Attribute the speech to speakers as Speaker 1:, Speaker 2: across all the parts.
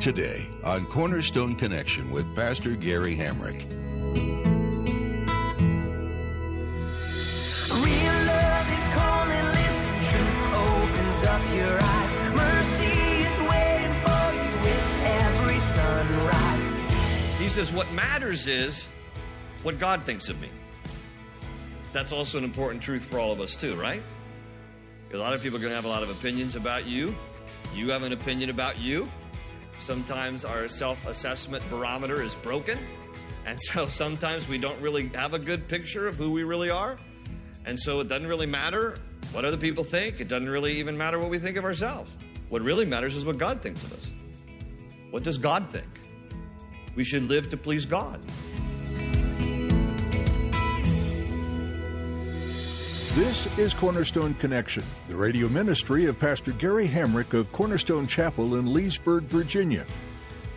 Speaker 1: Today on Cornerstone Connection with Pastor Gary Hamrick.
Speaker 2: Real love is calling, listen, truth opens up your eyes. Mercy is waiting for you with every sunrise.
Speaker 3: He says, What matters is what God thinks of me. That's also an important truth for all of us, too, right? A lot of people are going to have a lot of opinions about you. You have an opinion about you. Sometimes our self assessment barometer is broken. And so sometimes we don't really have a good picture of who we really are. And so it doesn't really matter what other people think. It doesn't really even matter what we think of ourselves. What really matters is what God thinks of us. What does God think? We should live to please God.
Speaker 1: This is Cornerstone Connection, the radio ministry of Pastor Gary Hamrick of Cornerstone Chapel in Leesburg, Virginia.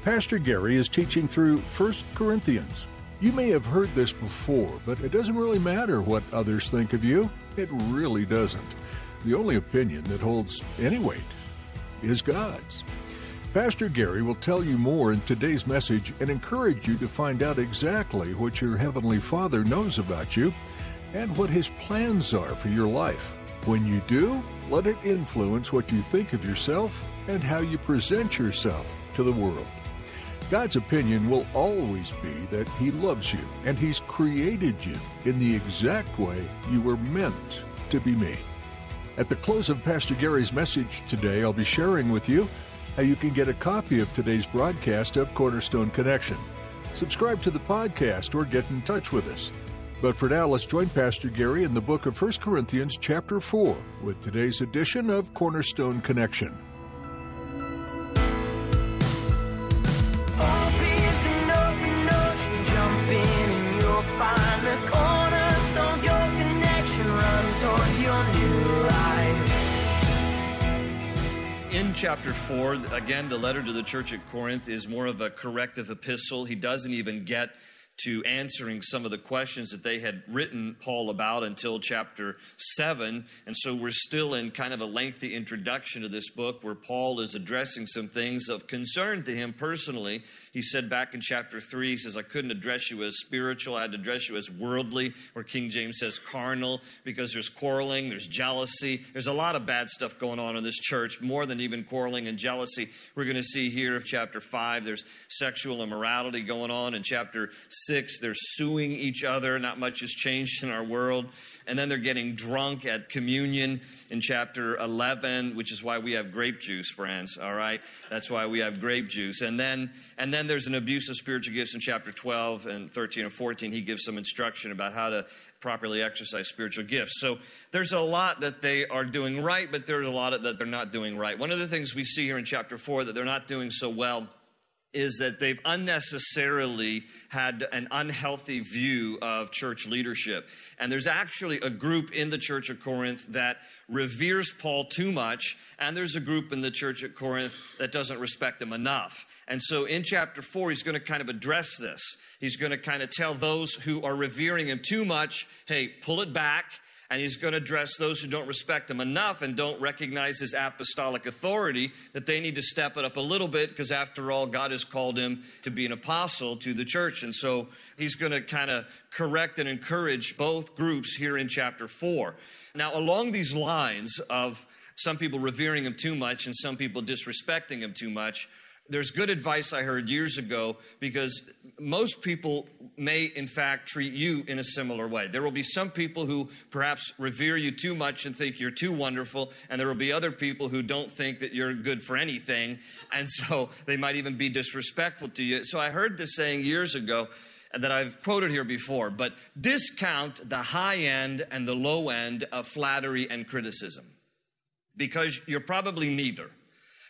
Speaker 1: Pastor Gary is teaching through 1 Corinthians. You may have heard this before, but it doesn't really matter what others think of you. It really doesn't. The only opinion that holds any weight is God's. Pastor Gary will tell you more in today's message and encourage you to find out exactly what your Heavenly Father knows about you and what His plans are for your life. When you do, let it influence what you think of yourself and how you present yourself to the world. God's opinion will always be that He loves you and He's created you in the exact way you were meant to be made. At the close of Pastor Gary's message today, I'll be sharing with you how you can get a copy of today's broadcast of Cornerstone Connection. Subscribe to the podcast or get in touch with us. But for now, let's join Pastor Gary in the book of 1 Corinthians, chapter 4, with today's edition of Cornerstone Connection.
Speaker 2: Opens an open ocean, jump in and you'll find the cornerstones. Your connection run towards your new life.
Speaker 3: In chapter 4, again, the letter to the church at Corinth is more of a corrective epistle. He doesn't even get to answering some of the questions that they had written Paul about until chapter 7. And so we're still in kind of a lengthy introduction to this book where Paul is addressing some things of concern to him personally. He said back in chapter 3, he says, I couldn't address you as spiritual, I had to address you as worldly, or King James says carnal, because there's quarreling, there's jealousy. There's a lot of bad stuff going on in this church, more than even quarreling and jealousy. We're going to see here in chapter 5, there's sexual immorality going on. In chapter 6, they're suing each other. Not much has changed in our world. And then they're getting drunk at communion in chapter 11, which is why we have grape juice, friends. All right? That's why we have grape juice. And then, and then there's an abuse of spiritual gifts in chapter 12 and 13 and 14. He gives some instruction about how to properly exercise spiritual gifts. So there's a lot that they are doing right, but there's a lot that they're not doing right. One of the things we see here in chapter 4 that they're not doing so well is that they've unnecessarily had an unhealthy view of church leadership. And there's actually a group in the church of Corinth that reveres Paul too much, and there's a group in the church at Corinth that doesn't respect him enough. And so in chapter 4, he's going to kind of address this. He's going to kind of tell those who are revering him too much, hey, pull it back and he's going to address those who don't respect him enough and don't recognize his apostolic authority that they need to step it up a little bit because after all god has called him to be an apostle to the church. And so he's going to kind of correct and encourage both groups here in chapter 4 now along these lines of some people revering him too much and some people disrespecting him too much there's good advice I heard years ago because most people may, in fact, treat you in a similar way. There will be some people who perhaps revere you too much and think you're too wonderful, and there will be other people who don't think that you're good for anything, and so they might even be disrespectful to you. So I heard this saying years ago that I've quoted here before, but discount the high end and the low end of flattery and criticism because you're probably neither.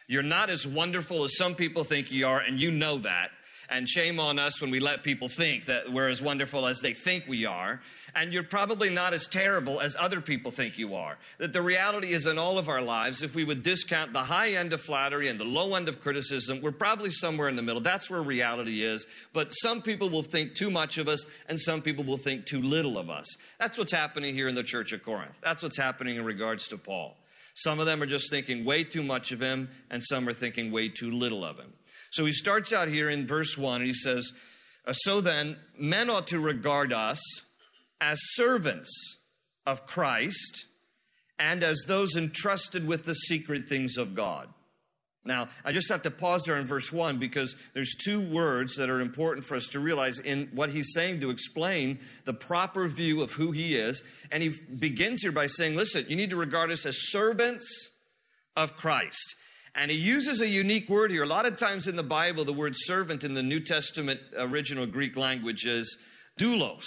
Speaker 3: You're not as wonderful as some people think you are, and you know that. And shame on us when we let people think that we're as wonderful as they think we are. And you're probably not as terrible as other people think you are. That the reality is in all of our lives, if we would discount the high end of flattery and the low end of criticism, we're probably somewhere in the middle. That's where reality is. But some people will think too much of us, and some people will think too little of us. That's what's happening here in the church of Corinth. That's what's happening in regards to Paul. Some of them are just thinking way too much of him, and some are thinking way too little of him. So he starts out here in verse 1, and he says, "Uh, So then, men ought to regard us as servants of Christ and as those entrusted with the secret things of God. Now, I just have to pause there in verse 1 because there's two words that are important for us to realize in what he's saying to explain the proper view of who he is. And he begins here by saying, listen, you need to regard us as servants of Christ. And he uses a unique word here. A lot of times in the Bible, the word servant in the New Testament original Greek language is doulos.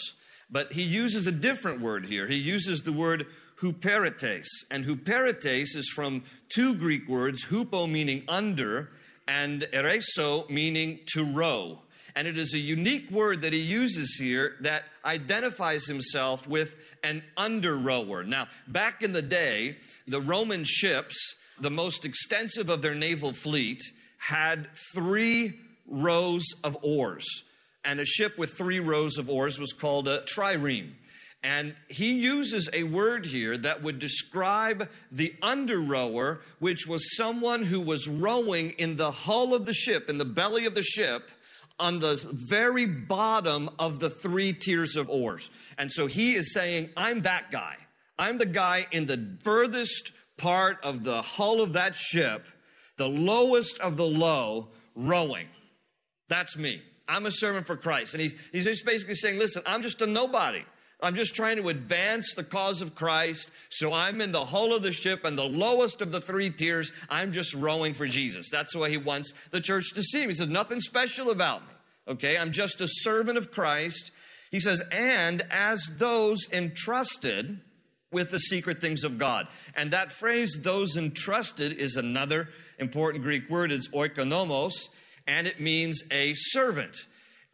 Speaker 3: But he uses a different word here. He uses the word huperites. And huperites is from two Greek words, hupo meaning under, and ereso meaning to row. And it is a unique word that he uses here that identifies himself with an under rower. Now, back in the day, the Roman ships, the most extensive of their naval fleet, had three rows of oars. And a ship with three rows of oars was called a trireme. And he uses a word here that would describe the under rower, which was someone who was rowing in the hull of the ship, in the belly of the ship, on the very bottom of the three tiers of oars. And so he is saying, I'm that guy. I'm the guy in the furthest part of the hull of that ship, the lowest of the low, rowing. That's me. I'm a servant for Christ. And he's, he's just basically saying, listen, I'm just a nobody. I'm just trying to advance the cause of Christ. So I'm in the hull of the ship and the lowest of the three tiers. I'm just rowing for Jesus. That's the way he wants the church to see him. He says, nothing special about me. Okay. I'm just a servant of Christ. He says, and as those entrusted with the secret things of God. And that phrase, those entrusted, is another important Greek word. It's oikonomos, and it means a servant.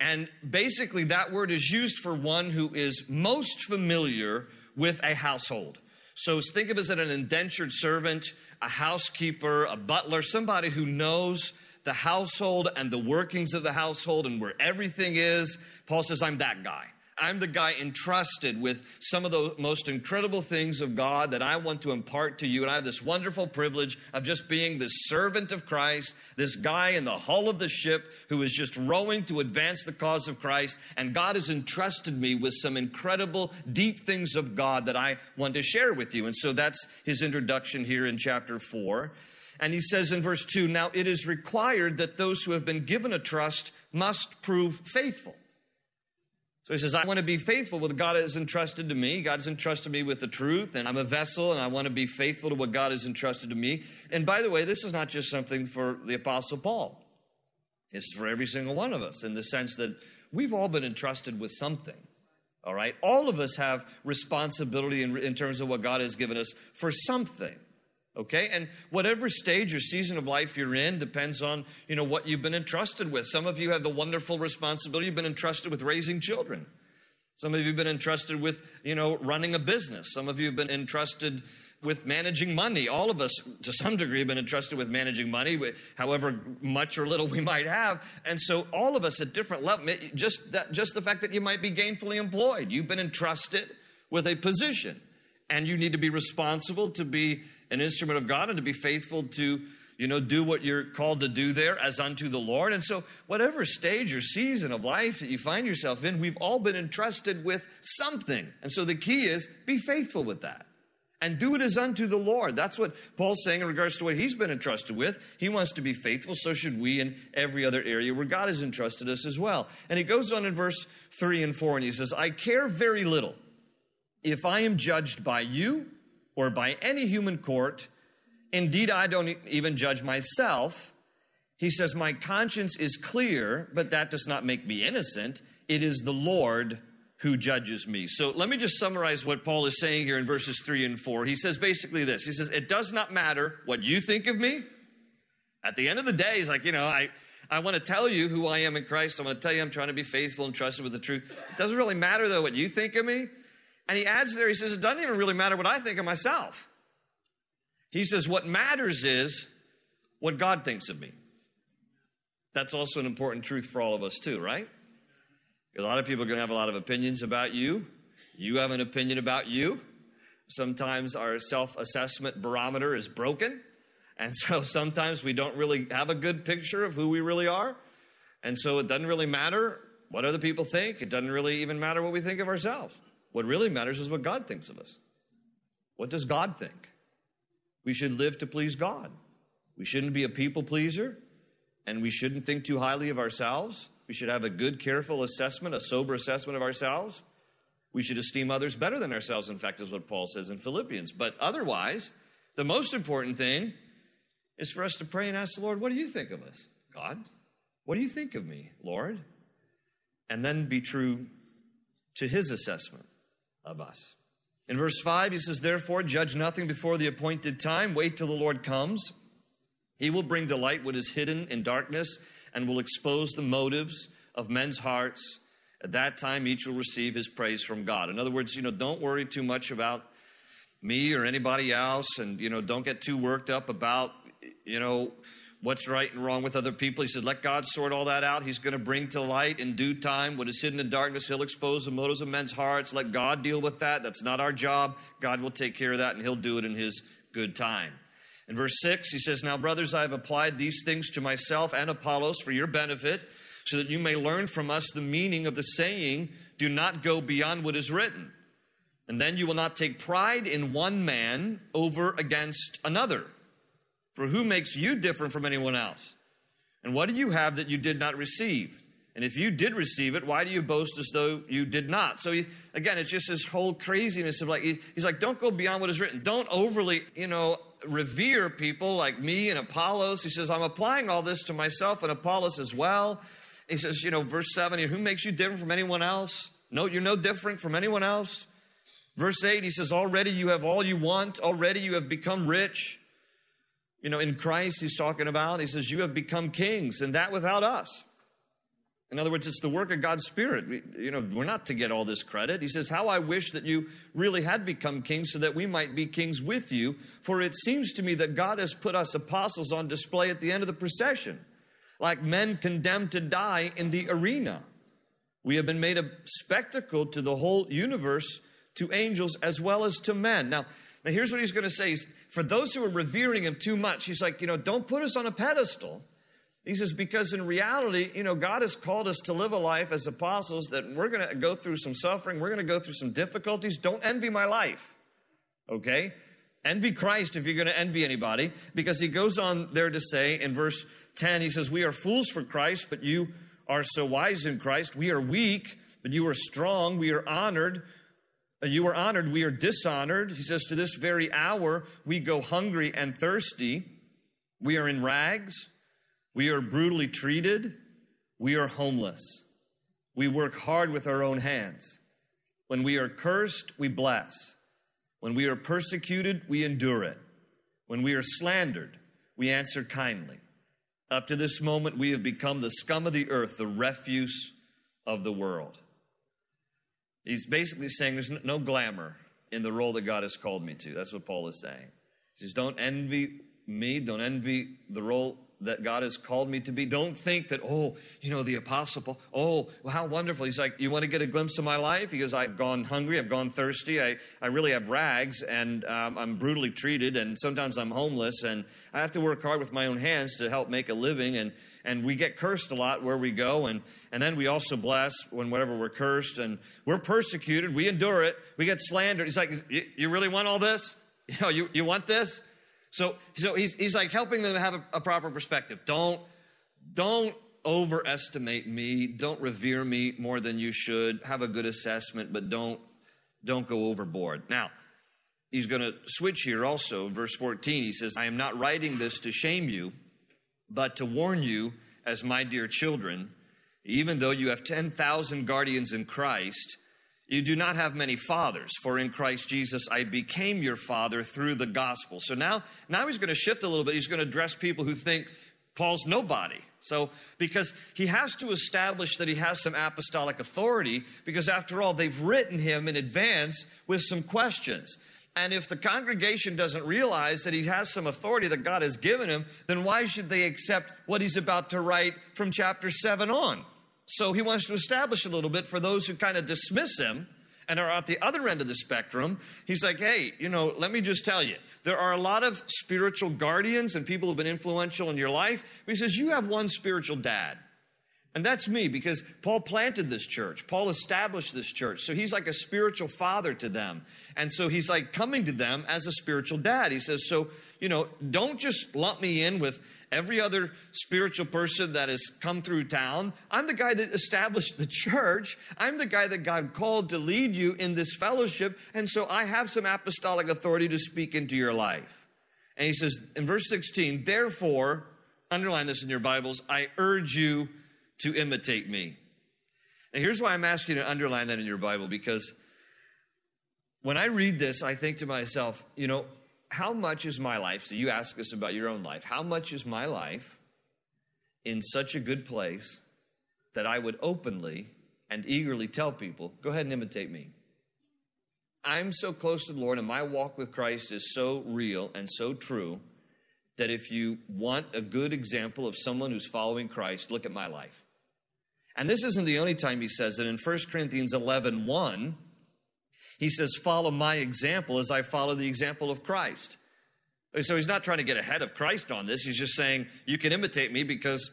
Speaker 3: And basically, that word is used for one who is most familiar with a household. So think of it as an indentured servant, a housekeeper, a butler, somebody who knows the household and the workings of the household and where everything is. Paul says, I'm that guy. I'm the guy entrusted with some of the most incredible things of God that I want to impart to you. And I have this wonderful privilege of just being the servant of Christ, this guy in the hull of the ship who is just rowing to advance the cause of Christ. And God has entrusted me with some incredible, deep things of God that I want to share with you. And so that's his introduction here in chapter 4. And he says in verse 2 Now it is required that those who have been given a trust must prove faithful. So he says, I want to be faithful with what God has entrusted to me. God has entrusted me with the truth, and I'm a vessel, and I want to be faithful to what God has entrusted to me. And by the way, this is not just something for the Apostle Paul, it's for every single one of us in the sense that we've all been entrusted with something. All right? All of us have responsibility in, in terms of what God has given us for something okay? And whatever stage or season of life you're in depends on you know what you've been entrusted with. Some of you have the wonderful responsibility you've been entrusted with raising children. Some of you have been entrusted with you know running a business. Some of you have been entrusted with managing money. All of us to some degree have been entrusted with managing money however much or little we might have. And so all of us at different levels just that just the fact that you might be gainfully employed you've been entrusted with a position and you need to be responsible to be an instrument of God and to be faithful to, you know, do what you're called to do there as unto the Lord. And so, whatever stage or season of life that you find yourself in, we've all been entrusted with something. And so, the key is be faithful with that and do it as unto the Lord. That's what Paul's saying in regards to what he's been entrusted with. He wants to be faithful, so should we in every other area where God has entrusted us as well. And he goes on in verse 3 and 4 and he says, I care very little if I am judged by you or by any human court. Indeed, I don't even judge myself. He says, My conscience is clear, but that does not make me innocent. It is the Lord who judges me. So let me just summarize what Paul is saying here in verses 3 and 4. He says basically this He says, It does not matter what you think of me, At the end of the day, he's like, you know, I, I want to tell you who I am in Christ. I want to tell you I'm trying to be faithful and trusted with the truth. It doesn't really matter, though, what you think of me. And he adds there, he says, it doesn't even really matter what I think of myself. He says, what matters is what God thinks of me. That's also an important truth for all of us, too, right? A lot of people are going to have a lot of opinions about you. You have an opinion about you. Sometimes our self assessment barometer is broken. And so sometimes we don't really have a good picture of who we really are. And so it doesn't really matter what other people think. It doesn't really even matter what we think of ourselves. What really matters is what God thinks of us. What does God think? We should live to please God. We shouldn't be a people pleaser, and we shouldn't think too highly of ourselves. We should have a good, careful assessment, a sober assessment of ourselves. We should esteem others better than ourselves, in fact, is what Paul says in Philippians. But otherwise, the most important thing is for us to pray and ask the Lord, What do you think of us? God, what do you think of me, Lord? And then be true to his assessment of us. In verse 5, he says, Therefore, judge nothing before the appointed time. Wait till the Lord comes. He will bring to light what is hidden in darkness and will expose the motives of men's hearts. At that time, each will receive his praise from God. In other words, you know, don't worry too much about me or anybody else, and, you know, don't get too worked up about, you know, what's right and wrong with other people. He said, let God sort all that out. He's going to bring to light in due time what is hidden in darkness. He'll expose the motives of men's hearts. Let God deal with that. That's not our job. God will take care of that, and he'll do it in his good time. In verse 6, he says, Now, brothers, I have applied these things to myself and Apollos for your benefit, so that you may learn from us the meaning of the saying, Do not go beyond what is written. And then you will not take pride in one man over against another. For who makes you different from anyone else? And what do you have that you did not receive? And if you did receive it, why do you boast as though you did not? So he, again, it's just this whole craziness of like, he, he's like, don't go beyond what is written. Don't overly, you know, revere people like me and Apollos. He says, I'm applying all this to myself and Apollos as well. He says, you know, verse 7, who makes you different from anyone else? No, you're no different from anyone else. Verse 8, he says, already you have all you want. Already you have become rich. You know, in Christ, he's talking about, he says, you have become kings, and that without us. In other words, it's the work of God's Spirit. We, you know, we're not to get all this credit. He says, How I wish that you really had become kings so that we might be kings with you. For it seems to me that God has put us apostles on display at the end of the procession, like men condemned to die in the arena. We have been made a spectacle to the whole universe, to angels as well as to men. Now, now here's what he's going to say. He's, for those who are revering him too much, he's like, you know, don't put us on a pedestal. He says, because in reality, you know, God has called us to live a life as apostles that we're going to go through some suffering, we're going to go through some difficulties. Don't envy my life, okay? Envy Christ if you're going to envy anybody, because he goes on there to say in verse 10, he says, We are fools for Christ, but you are so wise in Christ. We are weak, but you are strong. We are honored. Uh, You are honored, we are dishonored. He says, To this very hour, we go hungry and thirsty. We are in rags. We are brutally treated. We are homeless. We work hard with our own hands. When we are cursed, we bless. When we are persecuted, we endure it. When we are slandered, we answer kindly. Up to this moment, we have become the scum of the earth, the refuse of the world. He's basically saying there's no glamour in the role that God has called me to. That's what Paul is saying. He says, Don't envy me, don't envy the role that God has called me to be. Don't think that, oh, you know, the apostle Paul, oh, well, how wonderful. He's like, you want to get a glimpse of my life? He goes, I've gone hungry, I've gone thirsty, I, I really have rags, and um, I'm brutally treated, and sometimes I'm homeless, and I have to work hard with my own hands to help make a living, and, and we get cursed a lot where we go, and, and then we also bless when whenever we're cursed, and we're persecuted, we endure it, we get slandered. He's like, you, you really want all this? You know, you, you want this? So, so he's, he's like helping them have a, a proper perspective. Don't, don't overestimate me. Don't revere me more than you should. Have a good assessment, but don't, don't go overboard. Now, he's going to switch here also. Verse 14, he says, I am not writing this to shame you, but to warn you as my dear children, even though you have 10,000 guardians in Christ, you do not have many fathers, for in Christ Jesus I became your father through the gospel. So now, now he's going to shift a little bit. He's going to address people who think Paul's nobody. So, because he has to establish that he has some apostolic authority, because after all, they've written him in advance with some questions. And if the congregation doesn't realize that he has some authority that God has given him, then why should they accept what he's about to write from chapter 7 on? So he wants to establish a little bit for those who kind of dismiss him and are at the other end of the spectrum. He's like, hey, you know, let me just tell you, there are a lot of spiritual guardians and people who've been influential in your life. But he says, you have one spiritual dad. And that's me because Paul planted this church. Paul established this church. So he's like a spiritual father to them. And so he's like coming to them as a spiritual dad. He says, So, you know, don't just lump me in with every other spiritual person that has come through town. I'm the guy that established the church. I'm the guy that God called to lead you in this fellowship. And so I have some apostolic authority to speak into your life. And he says in verse 16, Therefore, underline this in your Bibles, I urge you to imitate me. And here's why I'm asking you to underline that in your Bible because when I read this, I think to myself, you know, how much is my life? So you ask us about your own life. How much is my life in such a good place that I would openly and eagerly tell people, go ahead and imitate me? I'm so close to the Lord and my walk with Christ is so real and so true that if you want a good example of someone who's following Christ, look at my life. And this isn't the only time he says it. In 1 Corinthians 11 1, he says, Follow my example as I follow the example of Christ. So he's not trying to get ahead of Christ on this. He's just saying, You can imitate me because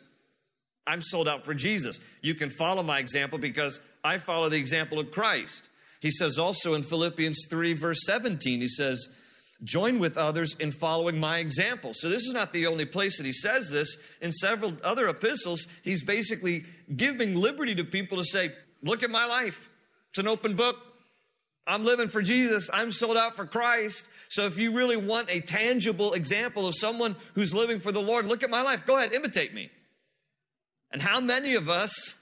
Speaker 3: I'm sold out for Jesus. You can follow my example because I follow the example of Christ. He says also in Philippians 3, verse 17, he says, Join with others in following my example. So, this is not the only place that he says this. In several other epistles, he's basically giving liberty to people to say, Look at my life. It's an open book. I'm living for Jesus. I'm sold out for Christ. So if you really want a tangible example of someone who's living for the Lord, look at my life. Go ahead, imitate me. And how many of us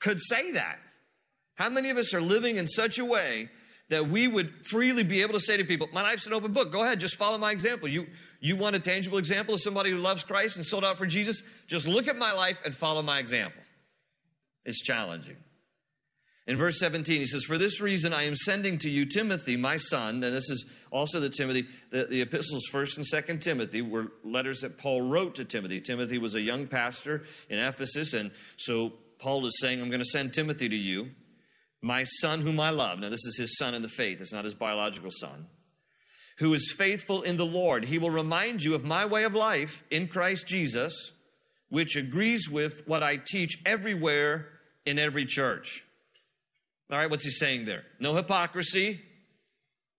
Speaker 3: could say that? How many of us are living in such a way that we would freely be able to say to people, My life's an open book. Go ahead, just follow my example. You, you want a tangible example of somebody who loves Christ and sold out for Jesus? Just look at my life and follow my example. It's challenging. In verse 17, he says, For this reason I am sending to you Timothy, my son. And this is also the Timothy, the, the epistles, 1st and 2nd Timothy, were letters that Paul wrote to Timothy. Timothy was a young pastor in Ephesus. And so Paul is saying, I'm going to send Timothy to you, my son whom I love. Now, this is his son in the faith, it's not his biological son. Who is faithful in the Lord. He will remind you of my way of life in Christ Jesus, which agrees with what I teach everywhere in every church. All right, what's he saying there? No hypocrisy,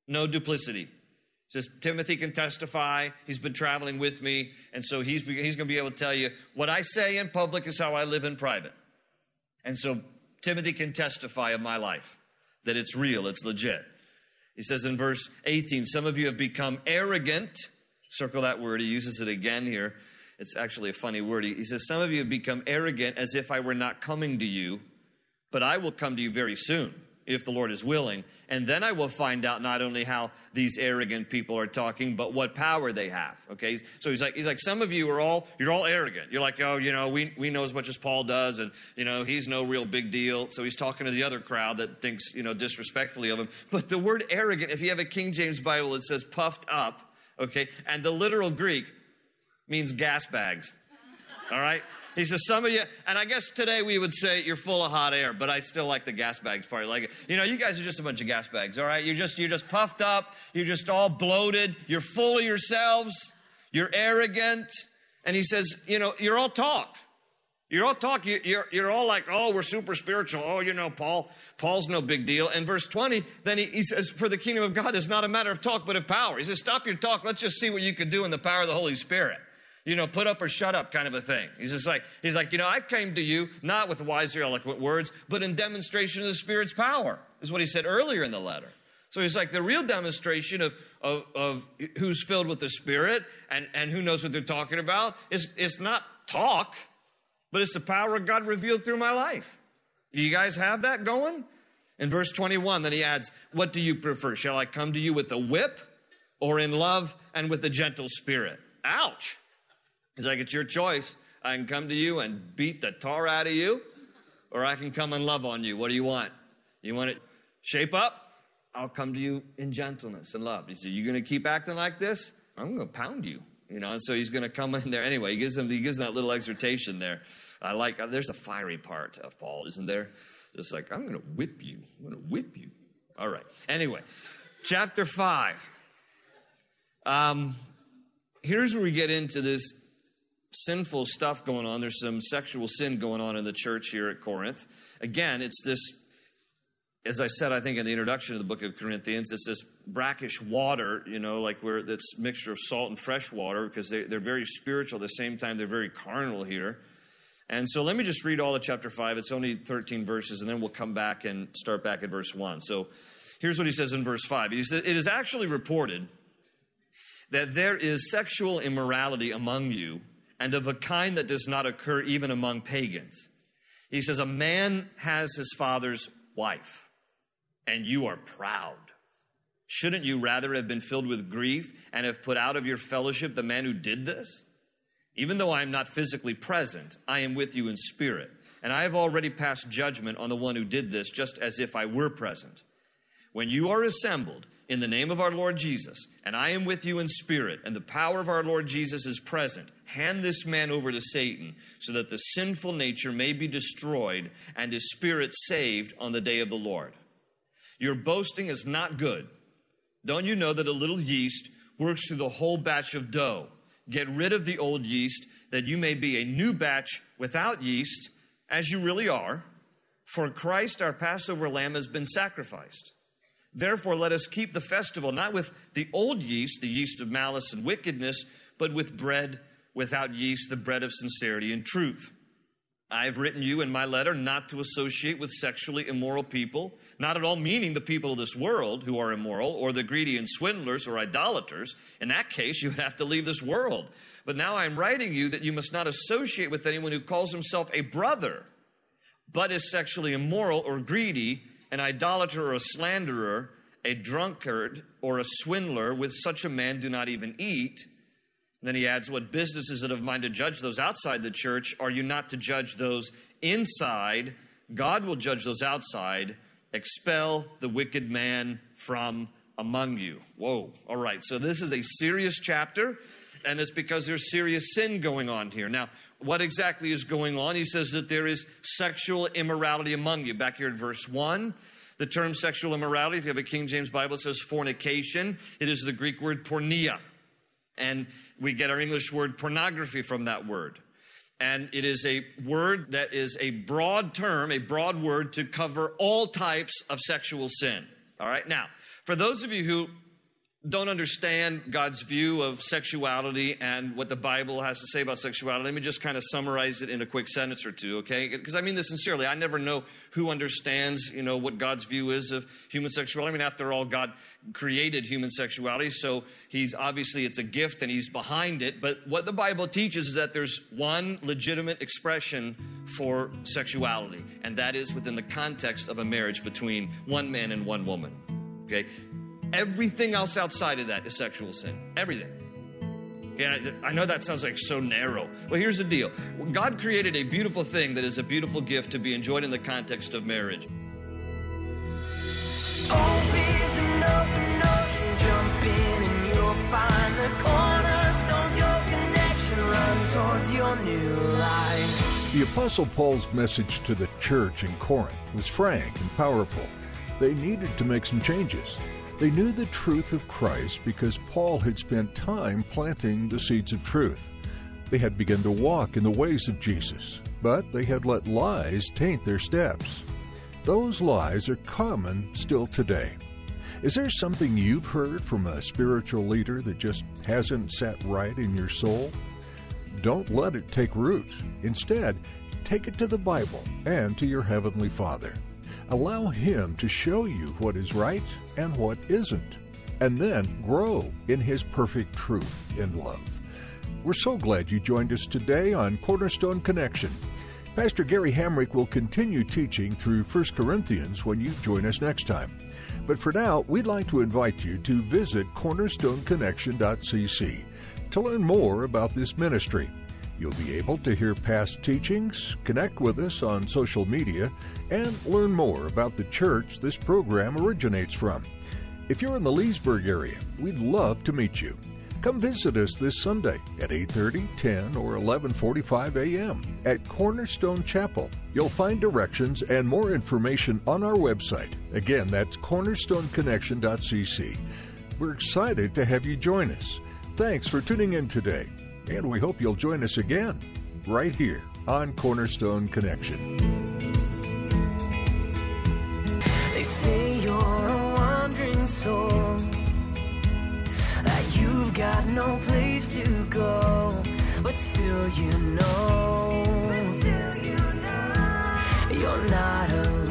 Speaker 3: no duplicity. Says Timothy can testify. He's been traveling with me, and so he's he's going to be able to tell you what I say in public is how I live in private. And so Timothy can testify of my life that it's real, it's legit. He says in verse 18, some of you have become arrogant. Circle that word. He uses it again here. It's actually a funny word. He says, Some of you have become arrogant as if I were not coming to you but I will come to you very soon, if the Lord is willing. And then I will find out not only how these arrogant people are talking, but what power they have. Okay? So he's like, he's like, some of you are all, you're all arrogant. You're like, oh, you know, we, we know as much as Paul does, and, you know, he's no real big deal. So he's talking to the other crowd that thinks, you know, disrespectfully of him. But the word arrogant, if you have a King James Bible, it says puffed up. Okay? And the literal Greek means gas bags. All right? He says, some of you, and I guess today we would say you're full of hot air, but I still like the gas bags part. Like, you know, you guys are just a bunch of gas bags, all right? You're just, you're just puffed up. You're just all bloated. You're full of yourselves. You're arrogant. And he says, you know, you're all talk. You're all talk. You're, you're all like, oh, we're super spiritual. Oh, you know, Paul, Paul's no big deal. And verse 20, then he, he says, for the kingdom of God is not a matter of talk, but of power. He says, stop your talk. Let's just see what you can do in the power of the Holy Spirit you know, put up or shut up kind of a thing. He's just like, he's like, you know, I came to you not with wise or eloquent words, but in demonstration of the Spirit's power, is what he said earlier in the letter. So he's like, the real demonstration of, of, of who's filled with the Spirit and, and who knows what they're talking about is, is not talk, but it's the power of God revealed through my life. Do you guys have that going? In verse 21, then he adds, What do you prefer? Shall I come to you with a whip or in love and with a gentle spirit? Ouch. He's like, it's your choice. I can come to you and beat the tar out of you, or I can come and love on you. What do you want? You want to shape up? I'll come to you in gentleness and love. He said, You going to keep acting like this? I'm going to pound you. You know, and so he's going to come in there anyway. He gives him, he gives him that little exhortation there. I like, uh, there's a fiery part of Paul, isn't there? Just like, I'm going to whip you. I'm going to whip you. All right. Anyway, chapter 5. Um, here's where we get into this sinful stuff going on. There's some sexual sin going on in the church here at Corinth. Again, it's this, as I said, I think in the introduction of the book of Corinthians, it's this brackish water, you know, like where that's mixture of salt and fresh water because they, they're very spiritual at the same time they're very carnal here. And so let me just read all of chapter 5. It's only 13 verses, and then we'll come back and start back at verse 1. So here's what he says in verse 5. He says, It is actually reported that there is sexual immorality among you, and of a kind that does not occur even among pagans. He says, A man has his father's wife, and you are proud. Shouldn't you rather have been filled with grief and have put out of your fellowship the man who did this? Even though I am not physically present, I am with you in spirit, and I have already passed judgment on the one who did this, just as if I were present. When you are assembled in the name of our Lord Jesus, and I am with you in spirit, and the power of our Lord Jesus is present, hand this man over to Satan, so that the sinful nature may be destroyed and his spirit saved on the day of the Lord. Your boasting is not good. Don't you know that a little yeast works through the whole batch of dough? Get rid of the old yeast, that you may be a new batch without yeast, as you really are. For Christ, our Passover lamb, has been sacrificed. Therefore, let us keep the festival not with the old yeast, the yeast of malice and wickedness, but with bread without yeast, the bread of sincerity and truth. I have written you in my letter not to associate with sexually immoral people, not at all meaning the people of this world who are immoral, or the greedy and swindlers or idolaters. In that case, you would have to leave this world. But now I am writing you that you must not associate with anyone who calls himself a brother, but is sexually immoral or greedy, an idolater or a slanderer, a drunkard or a swindler. With such a man, do not even eat. Then he adds, What business is it of mine to judge those outside the church? Are you not to judge those inside? God will judge those outside. Expel the wicked man from among you. Whoa. All right. So this is a serious chapter, and it's because there's serious sin going on here. Now, what exactly is going on? He says that there is sexual immorality among you. Back here in verse 1. The term sexual immorality, if you have a King James Bible, says fornication. It is the Greek word porneia. And we get our English word pornography from that word. And it is a word that is a broad term, a broad word to cover all types of sexual sin. All right. Now, for those of you who don't understand God's view of sexuality and what the Bible has to say about sexuality, let me just kind of summarize it in a quick sentence or two, okay? Because I mean this sincerely. I never know who understands, you know, what God's view is of human sexuality. I mean, after all, God created human sexuality, so He's obviously it's a gift and He's behind it. But what the Bible teaches is that there's one legitimate expression for sexuality, and that is within the context of a marriage between one man and one woman. Okay? Everything else outside of that is sexual sin. Everything. Yeah, I know that sounds like so narrow. Well, here's the deal God created a beautiful thing that is a beautiful gift to be enjoyed in the context of marriage.
Speaker 2: Open an open ocean, jump in and you'll find the cornerstones. Your connection run towards your new life.
Speaker 1: The Apostle Paul's message to the church in Corinth was frank and powerful. They needed to make some changes. They knew the truth of Christ because Paul had spent time planting the seeds of truth. They had begun to walk in the ways of Jesus, but they had let lies taint their steps. Those lies are common still today. Is there something you've heard from a spiritual leader that just hasn't sat right in your soul? Don't let it take root. Instead, take it to the Bible and to your Heavenly Father. Allow Him to show you what is right and what isn't, and then grow in His perfect truth in love. We're so glad you joined us today on Cornerstone Connection. Pastor Gary Hamrick will continue teaching through 1 Corinthians when you join us next time. But for now, we'd like to invite you to visit cornerstoneconnection.cc to learn more about this ministry. You'll be able to hear past teachings, connect with us on social media, and learn more about the church this program originates from. If you're in the Leesburg area, we'd love to meet you. Come visit us this Sunday at 8:30, 10, or 11:45 a.m. at Cornerstone Chapel. You'll find directions and more information on our website. Again, that's cornerstoneconnection.cc. We're excited to have you join us. Thanks for tuning in today, and we hope you'll join us again right here on Cornerstone Connection.
Speaker 2: They say you're a wandering soul, that you've got no place to go, but still you know, you're not alone.